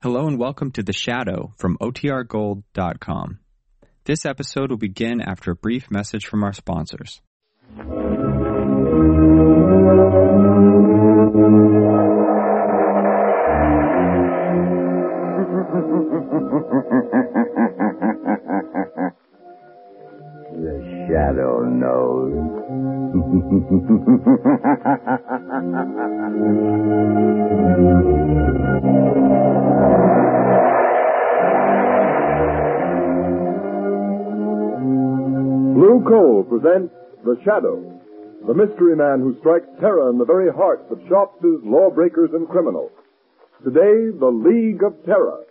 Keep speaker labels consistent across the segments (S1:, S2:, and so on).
S1: Hello and welcome to The Shadow from OTRGold.com. This episode will begin after a brief message from our sponsors.
S2: The shadow knows.
S3: Blue Coal presents The Shadow, the mystery man who strikes terror in the very hearts of shopsters, lawbreakers, and criminals. Today, The League of Terror.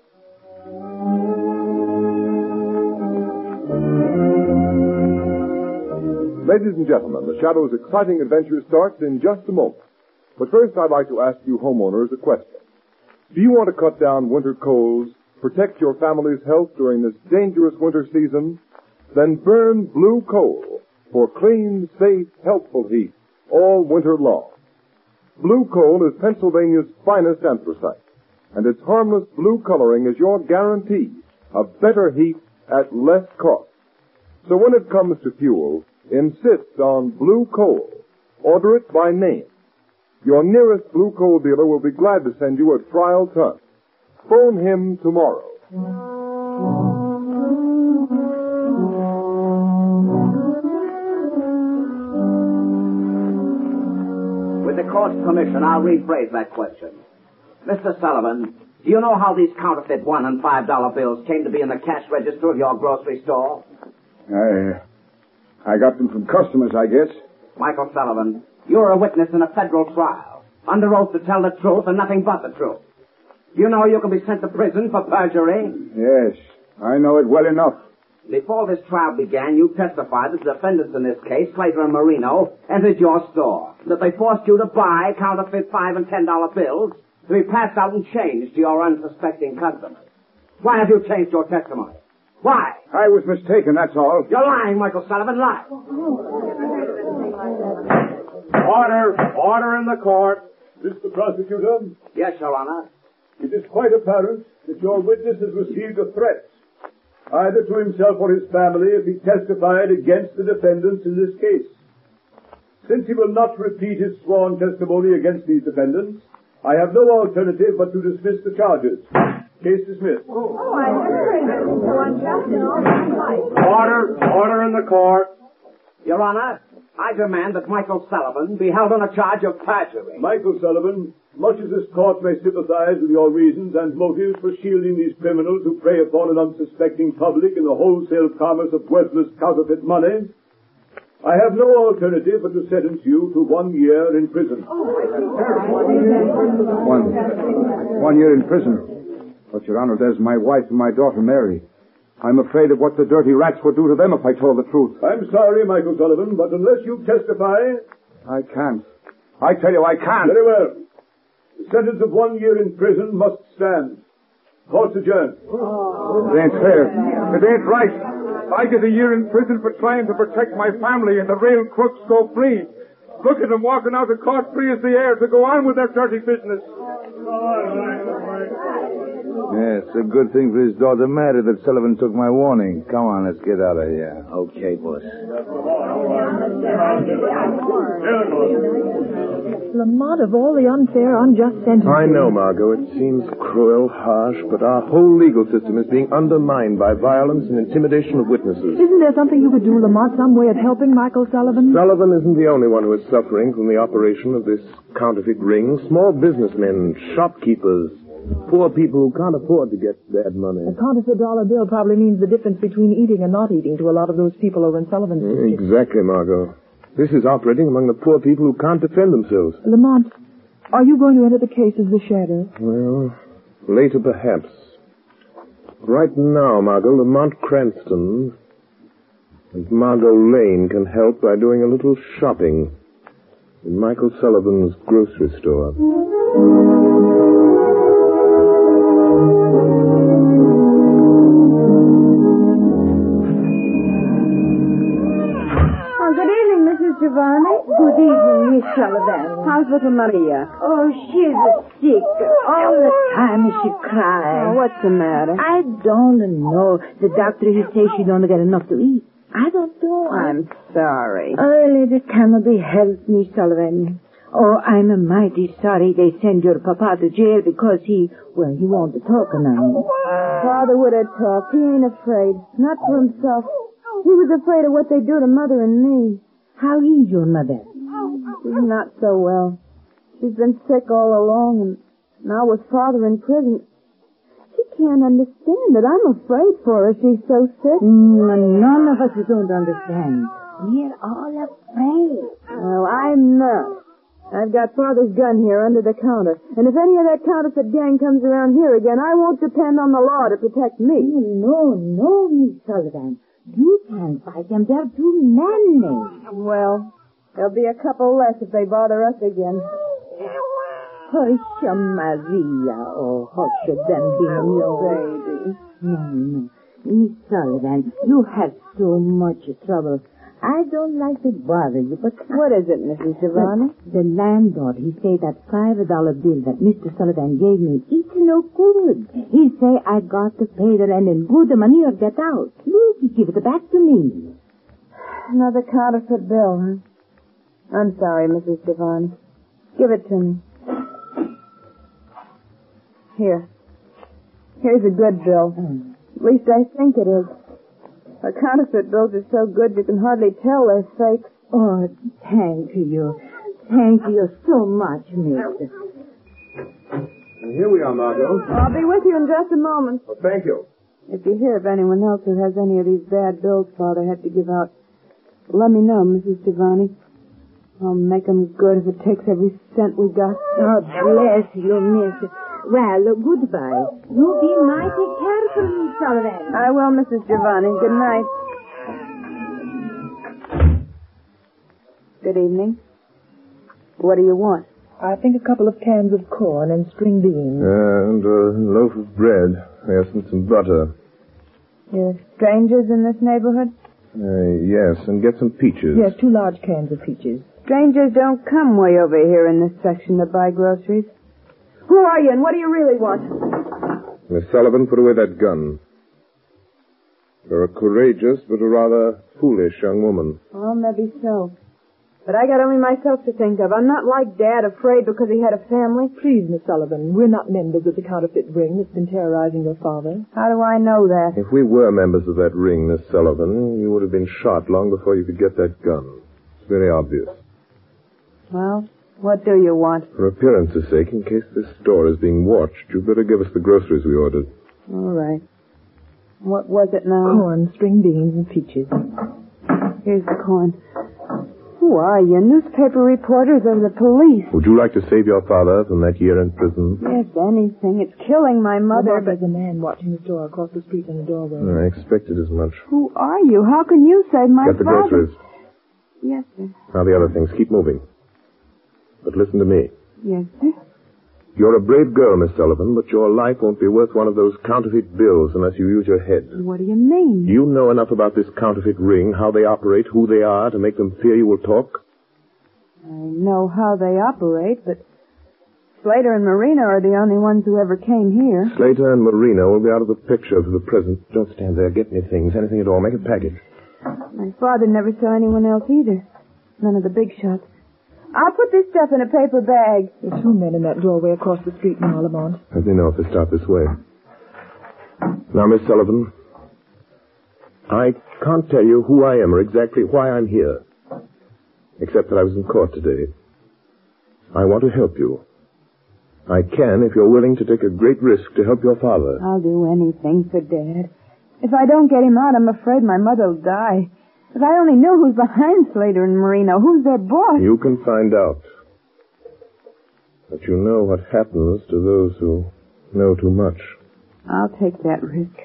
S3: Ladies and gentlemen, The Shadow's exciting adventure starts in just a moment. But first, I'd like to ask you homeowners a question. Do you want to cut down winter colds, protect your family's health during this dangerous winter season? Then burn blue coal for clean, safe, helpful heat all winter long. Blue coal is Pennsylvania's finest anthracite, and its harmless blue coloring is your guarantee of better heat at less cost. So when it comes to fuel, insist on blue coal. Order it by name. Your nearest blue coal dealer will be glad to send you a trial ton. Phone him tomorrow.
S4: With the court's permission, I'll rephrase that question. Mr. Sullivan, do you know how these counterfeit one and five dollar bills came to be in the cash register of your grocery store?
S5: I, I got them from customers, I guess.
S4: Michael Sullivan, you're a witness in a federal trial, under oath to tell the truth and nothing but the truth. You know you can be sent to prison for perjury.
S5: Yes, I know it well enough.
S4: Before this trial began, you testified that the defendants in this case, Slater and Marino, entered your store. That they forced you to buy counterfeit five and ten dollar bills to be passed out in change to your unsuspecting customers. Why have you changed your testimony? Why?
S5: I was mistaken, that's all.
S4: You're lying, Michael Sullivan, lie.
S3: Order! Order in the court! Mr. Prosecutor,
S4: Yes, Your Honor.
S3: it is quite apparent that your witness has received a threat, either to himself or his family, if he testified against the defendants in this case. Since he will not repeat his sworn testimony against these defendants, I have no alternative but to dismiss the charges. Case dismissed. Order! Order in the court!
S4: Your Honor, I demand that Michael Sullivan be held on a charge of perjury.
S3: Michael Sullivan, much as this court may sympathize with your reasons and motives for shielding these criminals who prey upon an unsuspecting public in the wholesale commerce of worthless counterfeit money, I have no alternative but to sentence you to one year in prison.
S5: One, one year in prison. But, Your Honor, there's my wife and my daughter, Mary. I'm afraid of what the dirty rats would do to them if I told the truth.
S3: I'm sorry, Michael Sullivan, but unless you testify,
S5: I can't. I tell you, I can't.
S3: very well. The sentence of one year in prison must stand. Court's adjourned.
S5: It ain't fair. It ain't right. I get a year in prison for trying to protect my family and the rail crooks go free. Look at them walking out of court free as the air to go on with their dirty business.
S2: Yeah, it's a good thing for his daughter Mary that Sullivan took my warning. Come on, let's get out of here.
S4: Okay, boss.
S6: Lamont, of all the unfair, unjust sentences.
S7: I know, Margot. It seems cruel, harsh, but our whole legal system is being undermined by violence and intimidation of witnesses.
S6: Isn't there something you could do, Lamont? Some way of helping Michael Sullivan?
S7: Sullivan isn't the only one who is suffering from the operation of this counterfeit ring. Small businessmen, shopkeepers, poor people who can't afford to get bad money.
S6: A counterfeit dollar bill probably means the difference between eating and not eating to a lot of those people over in Sullivan's mm, district.
S7: Exactly, Margot. This is operating among the poor people who can't defend themselves.
S6: Lamont, are you going to enter the case as the shadow?
S7: Well, later perhaps. Right now, Margot, Lamont Cranston and Margot Lane can help by doing a little shopping in Michael Sullivan's grocery store.
S8: Giovanni. Good evening, Miss Sullivan.
S9: How's little Maria?
S8: Oh, she's sick. All the time she cries.
S9: Oh, what's the matter?
S8: I don't know. The doctor, he says she don't get enough to eat. I don't know.
S9: I'm sorry.
S8: Oh, Lady Camelby, help me, Sullivan. Oh, I'm mighty sorry they send your papa to jail because he, well, he won't talk now.
S9: Father would have talked. He ain't afraid. Not for himself. He was afraid of what they do to Mother and me.
S8: How is your mother?
S9: She's not so well. She's been sick all along, and now with Father in prison. She can't understand it. I'm afraid for her. She's so sick.
S8: Mm, none of us don't understand. We're all afraid.
S9: Well, I'm not. I've got Father's gun here under the counter. And if any of that counterfeit gang comes around here again, I won't depend on the law to protect me.
S8: No, no, Miss Sullivan. You can't fight them. They're too many.
S9: Well, there'll be a couple less if they bother us again.
S8: Hush, Maria. Oh, hush, them baby. No, no. Miss Sullivan, you have so much trouble. I don't like to bother you, but...
S9: What is it, Mrs. Giovanni?
S8: The landlord, he say that five dollar bill that Mr. Sullivan gave me, it's no good. He say I got to pay the rent and good the money or get out. Look, he give it back to me.
S9: Another counterfeit bill, huh? I'm sorry, Mrs. Giovanni. Give it to me. Here. Here's a good bill.
S8: Mm.
S9: At least I think it is. The counterfeit bills are so good you can hardly tell they're fake.
S8: Oh, thank you. Thank you so much, mister.
S7: And here we are, Margot.
S9: I'll be with you in just a moment.
S7: Well, thank you.
S9: If you hear of anyone else who has any of these bad bills Father had to give out, let me know, Mrs. Giovanni. I'll make 'em good if it takes every cent we got.
S8: God bless you, miss. Well, goodbye. You be mighty careful, Miss Sullivan.
S9: I will, Mrs. Giovanni. Good night. Good evening. What do you want?
S6: I think a couple of cans of corn and string beans.
S7: And a loaf of bread. Yes, and some butter.
S9: You're strangers in this neighborhood?
S7: Uh, yes, and get some peaches.
S6: Yes, two large cans of peaches.
S9: Strangers don't come way over here in this section to buy groceries. Who are you and what do you really want?
S7: Miss Sullivan, put away that gun. You're a courageous but a rather foolish young woman.
S9: Well, maybe so. But I got only myself to think of. I'm not like Dad, afraid because he had a family.
S6: Please, Miss Sullivan, we're not members of the counterfeit ring that's been terrorizing your father.
S9: How do I know that?
S7: If we were members of that ring, Miss Sullivan, you would have been shot long before you could get that gun. It's very obvious.
S9: Well, what do you want?
S7: For appearance's sake, in case this store is being watched, you'd better give us the groceries we ordered.
S9: All right. What was it now?
S6: Corn, string beans, and peaches.
S9: Here's the corn. Who are you? Newspaper reporters or the police?
S7: Would you like to save your father from that year in prison?
S9: Yes, anything. It's killing my mother, but
S6: There's a man watching the store across the street in the doorway.
S7: I expected as much.
S9: who are you? How can you save my
S7: Get the
S9: father?
S7: groceries.
S9: Yes, sir.
S7: Now the other things. Keep moving. But listen to me.
S9: Yes, sir.
S7: You're a brave girl, Miss Sullivan, but your life won't be worth one of those counterfeit bills unless you use your head.
S9: What do you mean?
S7: You know enough about this counterfeit ring, how they operate, who they are, to make them fear you will talk?
S9: I know how they operate, but Slater and Marino are the only ones who ever came here.
S7: Slater and Marino will be out of the picture for the present. Don't stand there. Get me things, anything at all. Make a package.
S9: My father never saw anyone else either. None of the big shots. I'll put this stuff in a paper bag.
S6: There's two men in that doorway across the street now, Lamont.
S7: As they know if they start this way. Now, Miss Sullivan, I can't tell you who I am or exactly why I'm here. Except that I was in court today. I want to help you. I can if you're willing to take a great risk to help your father.
S9: I'll do anything for Dad. If I don't get him out, I'm afraid my mother'll die. If I only knew who's behind Slater and Marino, who's their boss.
S7: You can find out. But you know what happens to those who know too much.
S9: I'll take that risk.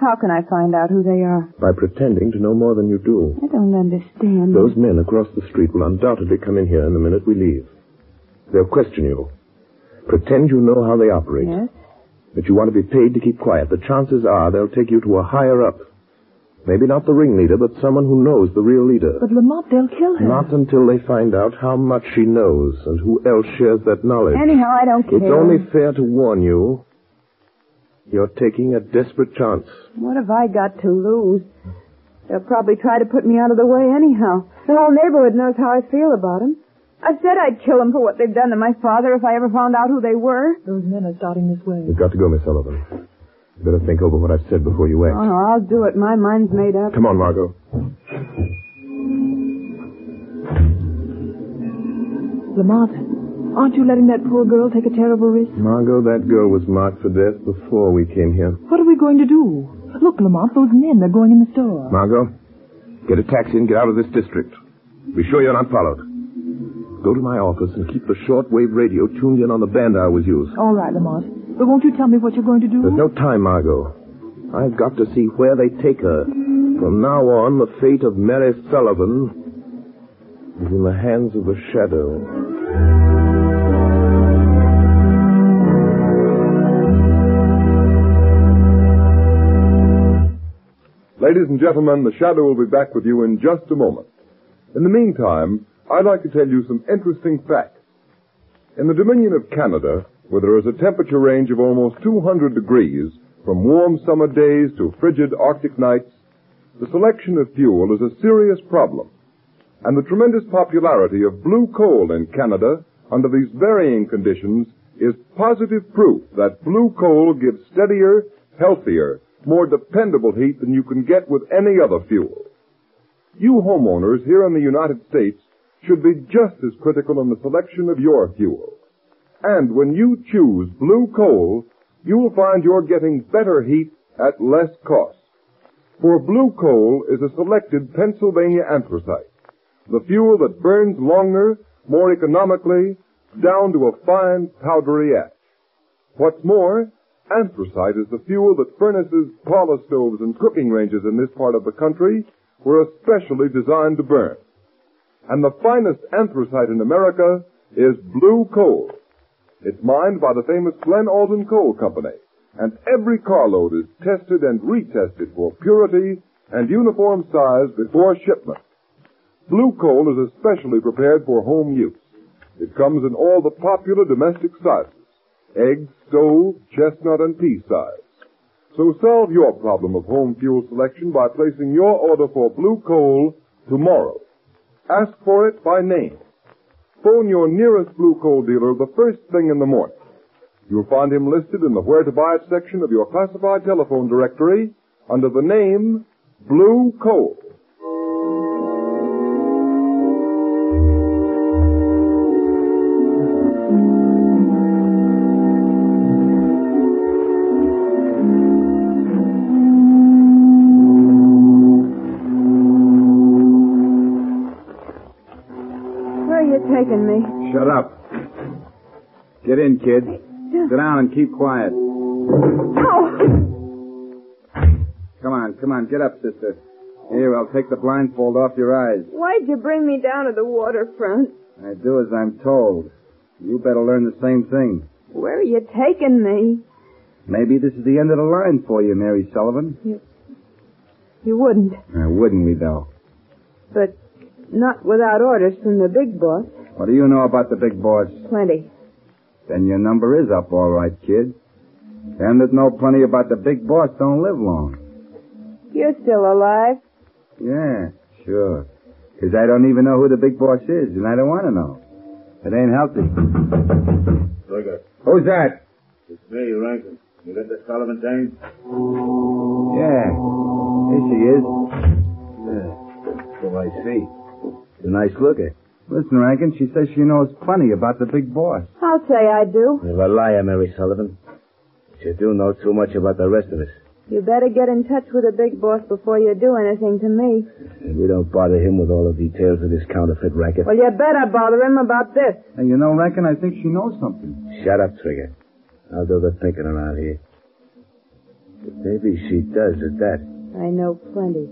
S9: How can I find out who they are?
S7: By pretending to know more than you do.
S9: I don't understand.
S7: Those men across the street will undoubtedly come in here in the minute we leave. They'll question you. Pretend you know how they operate.
S9: Yes?
S7: That you want to be paid to keep quiet. The chances are they'll take you to a higher up. Maybe not the ringleader, but someone who knows the real leader.
S6: But Lamont, they'll kill her.
S7: Not until they find out how much she knows and who else shares that knowledge.
S9: Anyhow, I don't care.
S7: It's only fair to warn you. You're taking a desperate chance.
S9: What have I got to lose? They'll probably try to put me out of the way anyhow. The whole neighborhood knows how I feel about them. I said I'd kill them for what they've done to my father if I ever found out who they were.
S6: Those men are starting this way.
S7: You've got to go, Miss Sullivan. You better think over what I've said before you act.
S9: Oh, no, I'll do it. My mind's made up.
S7: Come on, Margot.
S6: Lamont, aren't you letting that poor girl take a terrible risk?
S7: Margot, that girl was marked for death before we came here.
S6: What are we going to do? Look, Lamont, those men, they're going in the store.
S7: Margot, get a taxi and get out of this district. Be sure you're not followed. Go to my office and keep the shortwave radio tuned in on the band I always use.
S6: All right, Lamont. But won't you tell me what you're going to do?
S7: There's no time, Margot. I've got to see where they take her. From now on, the fate of Mary Sullivan is in the hands of the shadow.
S3: Ladies and gentlemen, the Shadow will be back with you in just a moment. In the meantime, I'd like to tell you some interesting facts. In the Dominion of Canada, where there is a temperature range of almost 200 degrees, from warm summer days to frigid Arctic nights, the selection of fuel is a serious problem. And the tremendous popularity of blue coal in Canada under these varying conditions is positive proof that blue coal gives steadier, healthier, more dependable heat than you can get with any other fuel. You homeowners here in the United States should be just as critical in the selection of your fuel. And when you choose blue coal, you will find you're getting better heat at less cost. For blue coal is a selected Pennsylvania anthracite, the fuel that burns longer, more economically, down to a fine powdery ash. What's more, anthracite is the fuel that furnaces, parlor stoves, and cooking ranges in this part of the country were especially designed to burn. And the finest anthracite in America is blue coal. It's mined by the famous Glen Alden Coal Company, and every carload is tested and retested for purity and uniform size before shipment. Blue coal is especially prepared for home use. It comes in all the popular domestic sizes egg, stove, chestnut, and pea size. So solve your problem of home fuel selection by placing your order for blue coal tomorrow. Ask for it by name. Phone your nearest blue coal dealer the first thing in the morning. You'll find him listed in the Where to Buy It section of your classified telephone directory under the name Blue Coal.
S9: You taking me?
S5: Shut up. Get in, kid. Sit down and keep quiet.
S9: Oh!
S5: Come on, come on. Get up, sister. Here, I'll take the blindfold off your eyes.
S9: Why'd you bring me down to the waterfront?
S5: I do as I'm told. You better learn the same thing.
S9: Where are you taking me?
S5: Maybe this is the end of the line for you, Mary Sullivan.
S9: You wouldn't.
S5: Uh, wouldn't we, though?
S9: But not without orders from the big boss.
S5: What do you know about the big boss?
S9: Plenty.
S5: Then your number is up, all right, kid. Them that know plenty about the big boss don't live long.
S9: You're still alive.
S5: Yeah, sure. 'Cause I don't even know who the big boss is, and I don't want to know. It ain't healthy.
S10: Trigger.
S5: Who's that?
S10: It's me, Rankin. You got the Sullivan dame?
S5: Yeah. Here she is. Yeah.
S10: So I see.
S5: It's a nice looker. Listen, Rankin, she says she knows plenty about the big boss.
S9: I'll say I do.
S11: You're a liar, Mary Sullivan. But you do know too much about the rest of us.
S9: You better get in touch with the big boss before you do anything to me.
S11: And we don't bother him with all the details of this counterfeit racket.
S9: Well, you better bother him about this.
S5: And you know, Rankin, I think she knows something.
S11: Shut up, Trigger. I'll do the thinking around here. But maybe she does at that.
S9: I know plenty.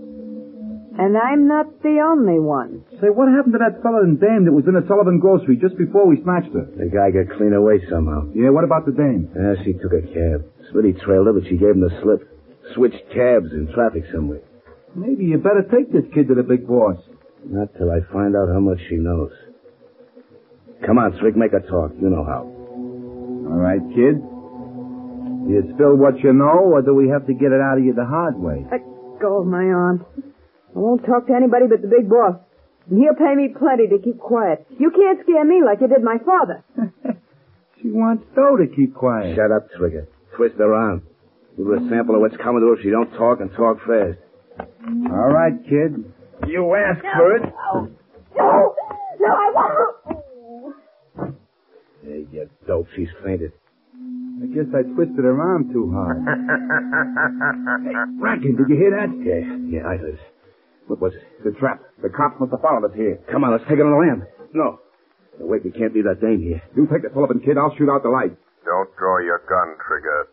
S9: And I'm not the only one.
S5: Say, what happened to that Sullivan dame that was in the Sullivan grocery just before we snatched her?
S11: The guy got clean away somehow.
S5: Yeah, what about the dame?
S11: Yeah, she took a cab. Smitty trailed her, but she gave him the slip. Switched cabs in traffic somewhere.
S12: Maybe you better take this kid to the big boss.
S11: Not till I find out how much she knows. Come on, Strick, make her talk. You know how.
S12: All right, kid. Do you spill what you know, or do we have to get it out of you the hard way?
S6: Let go of my arm. I won't talk to anybody but the big boss. And he'll pay me plenty to keep quiet. You can't scare me like you did my father.
S12: She wants Doe to keep quiet.
S11: Shut up, Trigger. Twist her arm. Give her a sample of what's coming to her if she don't talk and talk fast.
S12: All right, kid. You asked for it.
S9: No, no, I won't.
S11: Hey, you dope. She's fainted.
S12: I guess I twisted her arm too hard. hey, Rankin, did you hear that?
S11: Yeah, yeah, I heard. What was it?
S12: The trap. The cops must have followed us here.
S11: Come on, let's take it on the lam. No. no. Wait, we can't leave that dame here.
S5: You take the Sullivan kid, I'll shoot out the light.
S7: Don't draw your gun, Trigger.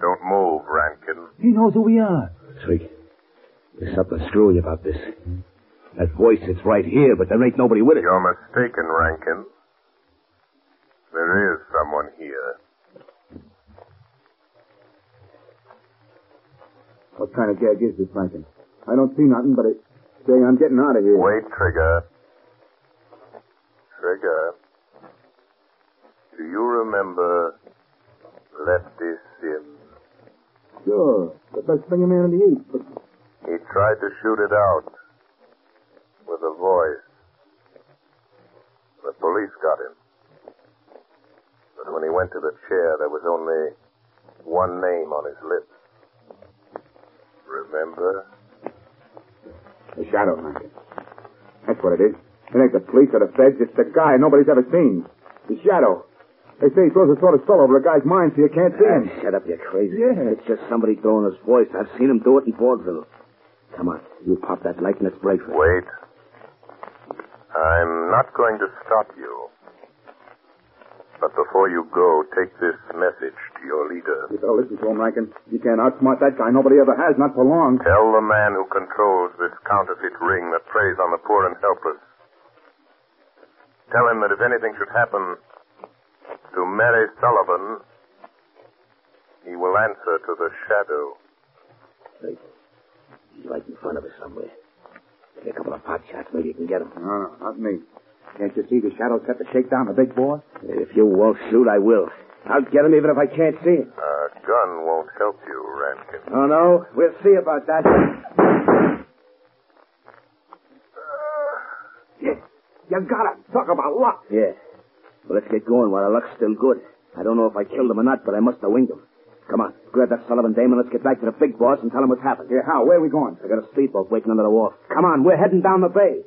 S7: Don't move, Rankin.
S12: He knows who we are.
S11: Trig, there's something screwy about this. That voice is right here, but there ain't nobody with it.
S7: You're mistaken, Rankin. There is someone here.
S5: What kind of gag is this, Rankin? I don't see nothing, but it... Say, I'm getting out of here.
S7: Wait, Trigger. Trigger. Do you remember Lefty Sims?
S5: Sure. The best thing a man in the East, but...
S7: He tried to shoot it out with a voice. The police got him. But when he went to the chair, there was only one name on his lips. Remember?
S5: The shadow, Rankin. That's what it is. It ain't the police or the feds. It's the guy nobody's ever seen. The shadow. They say he throws a sort of spell over a guy's mind so you can't see him.
S11: Ah, shut up, you're crazy.
S5: Yeah.
S11: It's just somebody throwing his voice. I've seen him do it in vaudeville. Come on, you pop that light and let's break for it.
S7: Wait. I'm not going to stop you. But before you go, take this message to your leader.
S5: You better listen to him, Rankin. You can't outsmart that guy. Nobody ever has, not for long.
S7: Tell the man who controls this counterfeit ring that preys on the poor and helpless. Tell him that if anything should happen to Mary Sullivan, he will answer to the shadow.
S11: Wait. He's right in front of us somewhere. Take a couple of pot shots, maybe you can get him.
S5: No, no, not me. Can't you see the shadow set to shake down the big boss?
S11: If you won't shoot, I will. I'll get him even if I can't see him.
S7: A gun won't help you, Rankin.
S11: Oh, no? We'll see about that.
S5: Yeah. You gotta talk about luck.
S11: Yeah. Well, let's get going while our luck's still good. I don't know if I killed him or not, but I must have winged him. Come on, grab that Sullivan dame and let's get back to the big boss and tell him what's happened.
S5: Yeah, how? Where are we going?
S11: I got a speedboat waiting under the wharf. Come on, we're heading down the bay.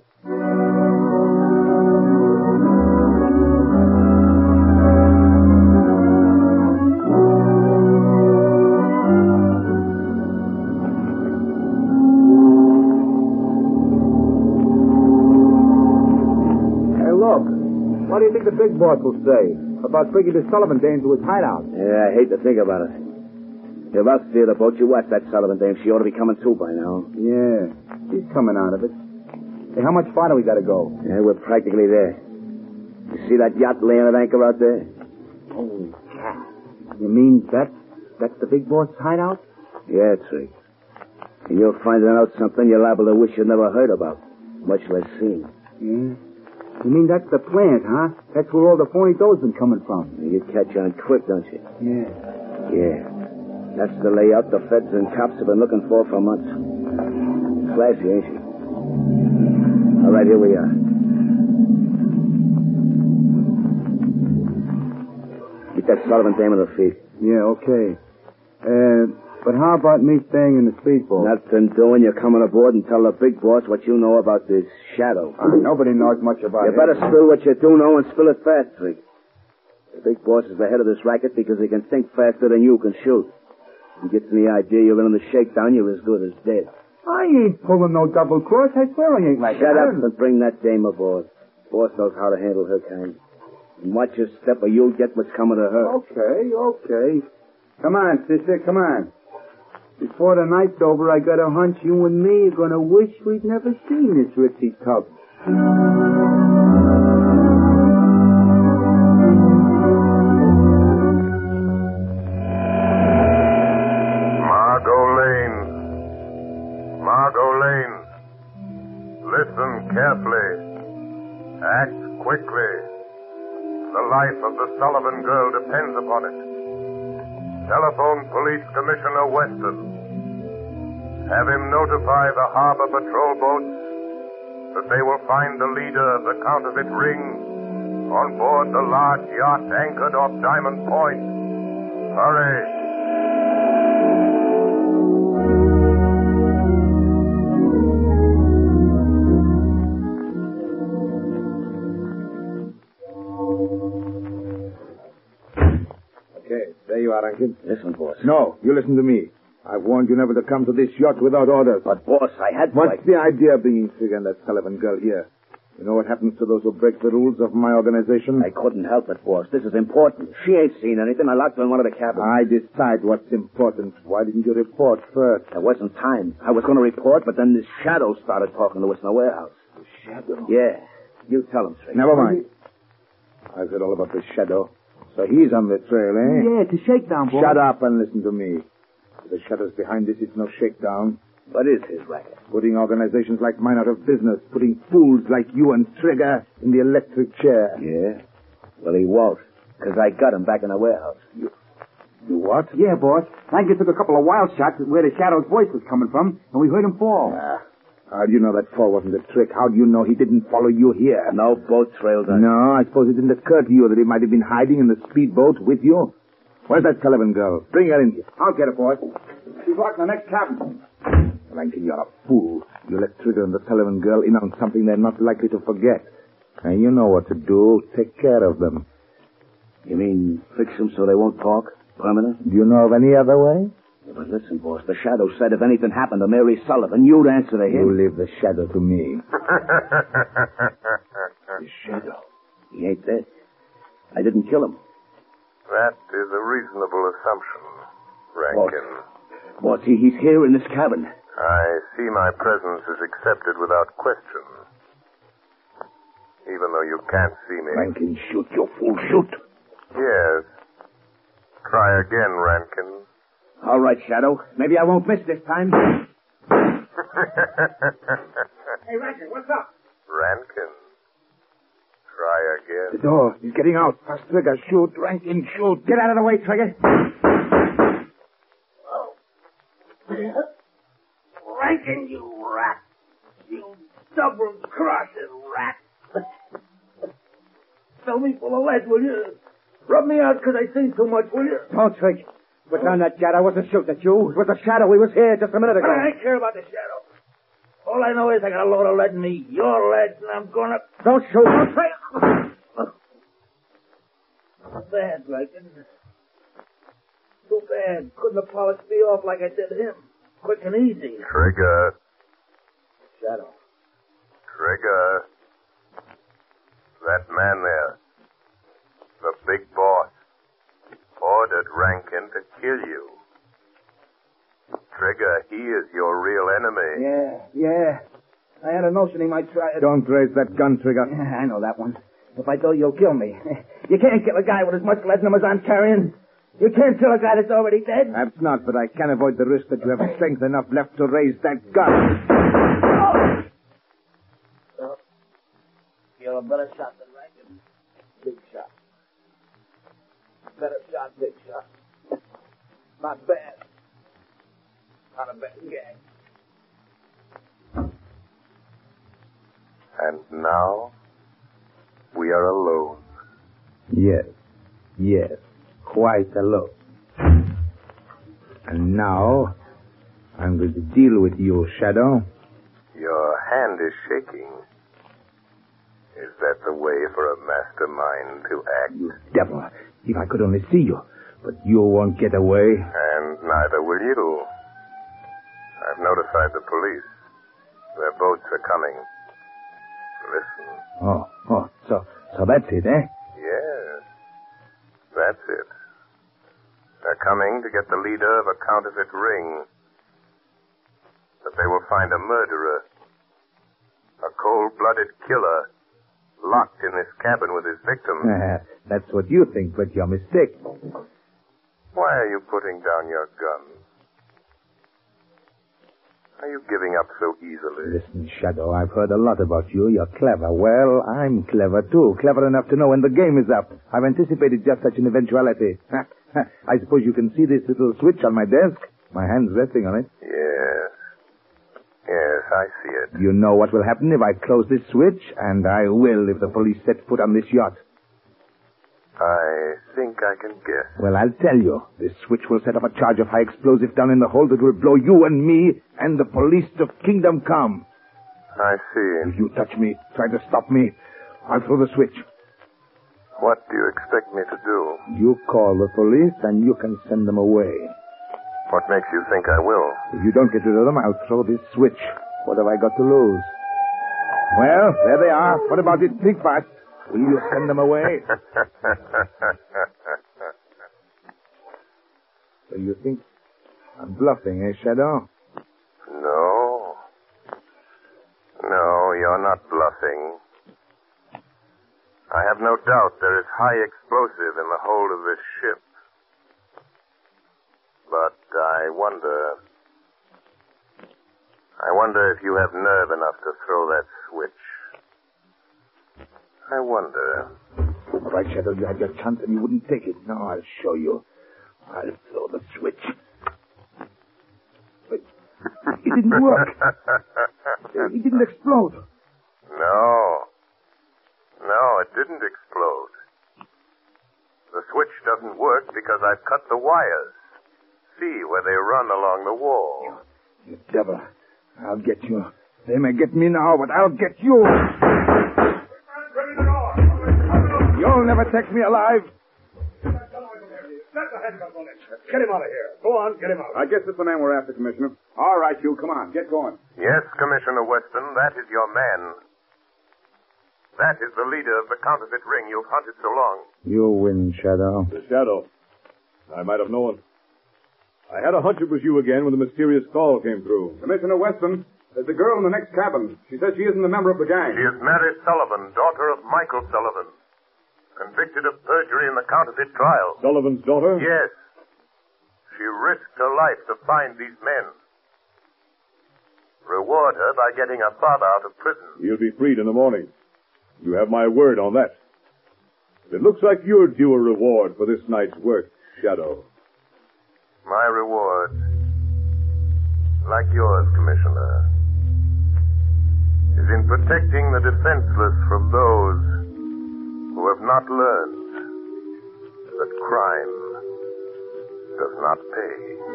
S5: The big boss will say about bringing the Sullivan dame to his hideout?
S11: Yeah, I hate to think about it. If us steer the boat, you watch that Sullivan dame. She ought to be coming too by now.
S5: Yeah, she's coming out of it. Hey, how much farther we gotta go?
S11: Yeah, we're practically there. You see that yacht laying at anchor out there?
S5: Oh, cow. You mean that? That's the big boss hideout?
S11: Yeah, Trig. And you're finding out something you're liable to wish you'd never heard about, much less seen.
S5: Yeah. You mean that's the plant, huh? That's where all the phony dough's been coming from.
S11: You catch on quick, don't you?
S5: Yeah.
S11: Yeah. That's the layout the feds and cops have been looking for for months. Flashy, ain't she? All right, here we are. Get that Sullivan dame on the feet.
S5: Yeah, okay. Uh, but how about me staying in the speedboat?
S11: Nothing doing. You're coming aboard and tell the big boss what you know about this shadow.
S5: Uh, nobody knows much about
S11: You
S5: it.
S11: You better spill what you do know and spill it fast, Trig. The big boss is the head of this racket because he can think faster than you can shoot. He gets any idea you're in the shakedown, you're as good as dead.
S5: I ain't pulling no double cross. I swear I ain't like
S11: Shut
S5: that.
S11: up and bring that dame aboard. Boss knows how to handle her kind. And watch your step or you'll get what's coming to her.
S5: Okay, okay. Come on, sister, come on. Before the night's over, I got a hunch you and me are going to wish we'd never seen this Ritzy Tubbs.
S7: Margot Lane. Margot Lane. Listen carefully. Act quickly. The life of the Sullivan girl depends upon it. Telephone Police Commissioner Weston. Have him notify the harbor patrol boats that they will find the leader of the counterfeit ring on board the large yacht anchored off Diamond Point. Hurry.
S2: There you are, Rankin.
S11: Listen, boss.
S2: No, you listen to me. I've warned you never to come to this yacht without orders.
S11: But, boss, I had to.
S2: What's
S11: I-
S2: the idea of bringing Trigger and that Sullivan girl here? You know what happens to those who break the rules of my organization?
S11: I couldn't help it, boss. This is important. She ain't seen anything. I locked her in one of the cabins.
S2: I decide what's important. Why didn't you report first?
S11: There wasn't time. I was going to report, but then this shadow started talking to us in the warehouse.
S2: The shadow?
S11: Yeah. You tell him, Trigger.
S2: Never mind. I've heard all about the shadow. So he's on the trail, eh?
S11: Yeah, it's a shakedown, boss.
S2: Shut up and listen to me. The shadow's behind this. It's no shakedown.
S11: What is his racket?
S2: Putting organizations like mine out of business. Putting fools like you and Trigger in the electric chair.
S11: Yeah? Well, he won't. Because I got him back in the warehouse.
S2: You what?
S13: Yeah, boss. Lanky took a couple of wild shots at where the Shadow's voice was coming from, and we heard him fall.
S2: Ah, how do you know that fall wasn't a trick? How do you know he didn't follow you here?
S11: No boat trailed us.
S2: No, I suppose it didn't occur to you that he might have been hiding in the speedboat with you. Where's that Sullivan girl? Bring her in here.
S13: I'll get it, boss. She's locked in the next cabin.
S2: Rankin, you're a fool. You let Trigger and the Sullivan girl in on something they're not likely to forget. And you know what to do. Take care of them.
S11: You mean fix them so they won't talk? Permanent?
S2: Do you know of any other way?
S11: Yeah, but listen, boss. The shadow said if anything happened to Mary Sullivan, you'd answer to him.
S2: You leave the shadow to me. The shadow.
S11: He ain't dead. I didn't kill him.
S7: That is a reasonable assumption, Rankin.
S11: Boss, he, he's here in this cabin.
S7: I see my presence is accepted without question. Even though you can't see me.
S2: Rankin, shoot, you fool, shoot.
S7: Yes. Try again, Rankin.
S11: All right, Shadow. Maybe I won't miss this time.
S13: Hey, Rankin, what's up?
S7: Rankin. Try again.
S2: The door. He's getting out. Fast Trigger, shoot. Rankin, shoot.
S13: Get out of the way, Trigger.
S14: Rankin, you rat. You double-crossing rat. Fill me full of lead, will you? Rub me out 'cause I think too much, will you?
S13: Don't, Trig. Put down that jet. I wasn't shooting at you. It was the Shadow. He was here just a minute ago.
S14: I don't care about the shadow. All I know is I got a load of lead in me. Your lead, and I'm gonna...
S13: Don't shoot. Don't try.
S14: Bad, Rankin. Too bad. Couldn't have polished me off like I did him. Quick and easy.
S7: Trigger.
S14: Shadow.
S7: Trigger. That man there. The big boss. Ordered Rankin to kill you. Trigger, he is your real enemy.
S13: Yeah, yeah. I had a notion he might try it.
S2: Don't raise that gun, Trigger.
S13: Yeah, I know that one. If I do, you'll kill me. You can't kill a guy with as much lead in him as I'm carrying. You can't kill a guy that's already dead.
S2: Perhaps not, but I can avoid the risk that you have strength enough left to raise that gun. Oh.
S14: You're a better shot than Rankin. Big shot. Better shot, big shot. Not bad. Not a bad gang.
S7: And now, we are alone.
S2: Yes, yes, quite alone. And now, I'm going to deal with you, Shadow.
S7: Your hand is shaking. Is that the way for a mastermind to act?
S2: You Devil, if I could only see you. But you won't get away.
S7: And neither will you. I've notified the police. Their boats are coming. Listen.
S2: Oh, oh, so, so that's it, eh?
S7: Yes. That's it. They're coming to get the leader of a counterfeit ring. But they will find a murderer. A cold-blooded killer. Locked in this cabin with his victim.
S2: that's what you think, but you're mistaken.
S7: Why are you putting down your gun? are you giving up so easily?
S2: Listen, Shadow, I've heard a lot about you. You're clever. Well, I'm clever too. Clever enough to know when the game is up. I've anticipated just such an eventuality. I suppose you can see this little switch on my desk? My hand's resting on it.
S7: Yes. I see it.
S2: You know what will happen if I close this switch, and I will if the police set foot on this yacht.
S7: I think I can guess.
S2: Well, I'll tell you. This switch will set up a charge of high explosive down in the hold that will blow you and me and the police to kingdom come.
S7: I see.
S2: If you touch me, try to stop me, I'll throw the switch.
S7: What do you expect me to do?
S2: You call the police and you can send them away.
S7: What makes you think I will?
S2: If you don't get rid of them, I'll throw this switch. What have I got to lose? Well, there they are. What about? Think fast. Will you send them away? so you think I'm bluffing, eh, Shadow?
S7: no. No, you're not bluffing. I have no doubt there is high explosive in the hold of this ship. But I wonder. I wonder if you have nerve enough to throw that switch. I wonder.
S2: Right, Shadow, you had your chance and you wouldn't take it. Now I'll show you. I'll throw the switch. But it didn't work. It didn't explode.
S7: No. No, it didn't explode. The switch doesn't work because I've cut the wires. See where they run along the wall.
S2: You devil. I'll get you. They may get me now, but I'll get you. You'll never take me alive.
S5: Get him out of here. Go on, get him out. I guess it's the man we're after, Commissioner. All right, you, come on, get going.
S7: Yes, Commissioner Weston, that is your man. That is the leader of the counterfeit ring you've hunted so long.
S2: You win, Shadow.
S3: The shadow. I might have known. I had a hunch it was you again when the mysterious call came through. Commissioner Weston, there's a girl in the next cabin. She says she isn't a member of the gang.
S7: She is Mary Sullivan, daughter of Michael Sullivan, convicted of perjury in the counterfeit trial.
S3: Sullivan's daughter?
S7: Yes. She risked her life to find these men. Reward her by getting her father out of prison.
S3: He'll be freed in the morning. You have my word on that. It looks like you're due a reward for this night's work, Shadow.
S7: My reward, like yours, Commissioner, is in protecting the defenseless from those who have not learned that crime does not pay.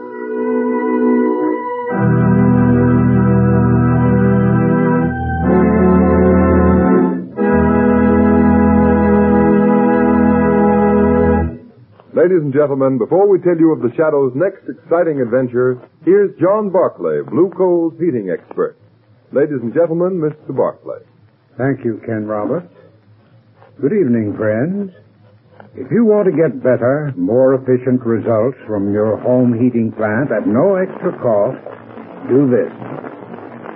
S3: Ladies and gentlemen, before we tell you of the Shadow's next exciting adventure, here's John Barclay, Blue Coal's heating expert. Ladies and gentlemen, Mr. Barclay.
S15: Thank you, Ken Roberts. Good evening, friends. If you want to get better, more efficient results from your home heating plant at no extra cost, do this.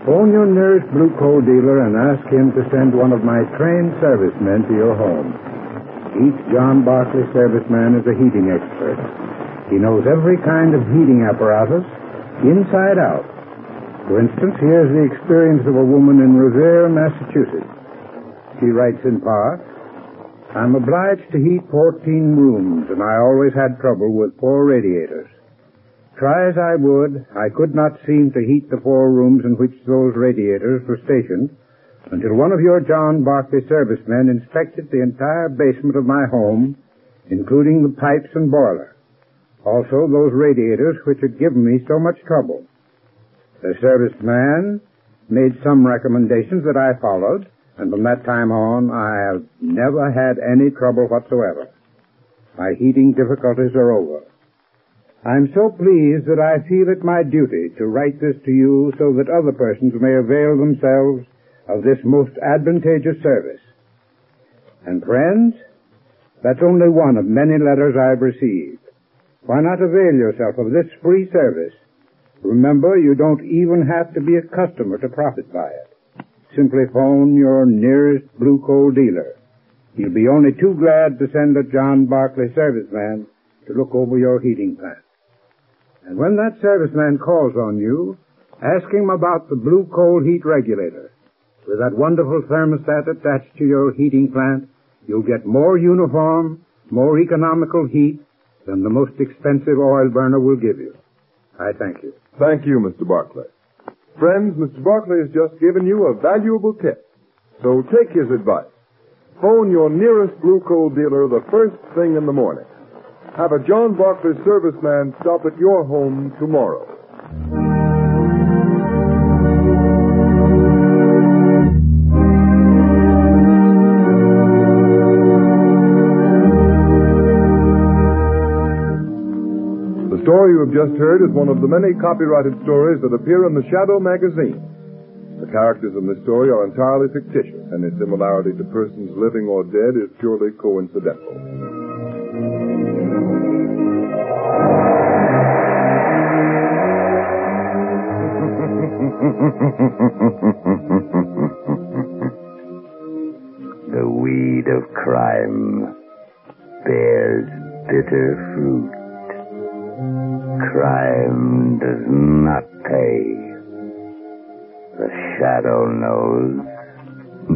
S15: Phone your nearest blue coal dealer and ask him to send one of my trained servicemen to your home. Each John Barclay serviceman is a heating expert. He knows every kind of heating apparatus inside out. For instance, here's the experience of a woman in Revere, Massachusetts. She writes in part, I'm obliged to heat 14 rooms, and I always had trouble with four radiators. Try as I would, I could not seem to heat the four rooms in which those radiators were stationed until one of your John Barclay servicemen inspected the entire basement of my home, including the pipes and boiler. Also those radiators which had given me so much trouble. The serviceman made some recommendations that I followed, and from that time on I have never had any trouble whatsoever. My heating difficulties are over. I'm so pleased that I feel it my duty to write this to you so that other persons may avail themselves of this most advantageous service. And friends, that's only one of many letters I've received. Why not avail yourself of this free service? Remember, you don't even have to be a customer to profit by it. Simply phone your nearest blue coal dealer. He'll be only too glad to send a John Barclay serviceman to look over your heating plant. And when that serviceman calls on you, Ask him about the blue coal heat regulator. With that wonderful thermostat attached to your heating plant, you'll get more uniform, more economical heat than the most expensive oil burner will give you. I thank you.
S3: Thank you, Mr. Barclay. Friends, Mr. Barclay has just given you a valuable tip. So take his advice. Phone your nearest blue coal dealer the first thing in the morning. Have a John Barclay serviceman stop at your home tomorrow. Story you have just heard is one of the many copyrighted stories that appear in the Shadow magazine. The characters in this story are entirely fictitious. And any similarity to persons living or dead is purely coincidental.
S12: the weed of crime bears bitter fruit. Crime does not pay. The shadow knows.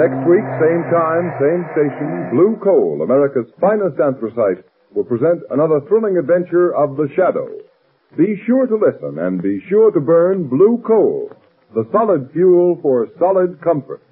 S3: Next week, same time, same station, Blue Coal, America's finest anthracite, will present another thrilling adventure of the Shadow. Be sure to listen and be sure to burn Blue Coal, the solid fuel for solid comfort.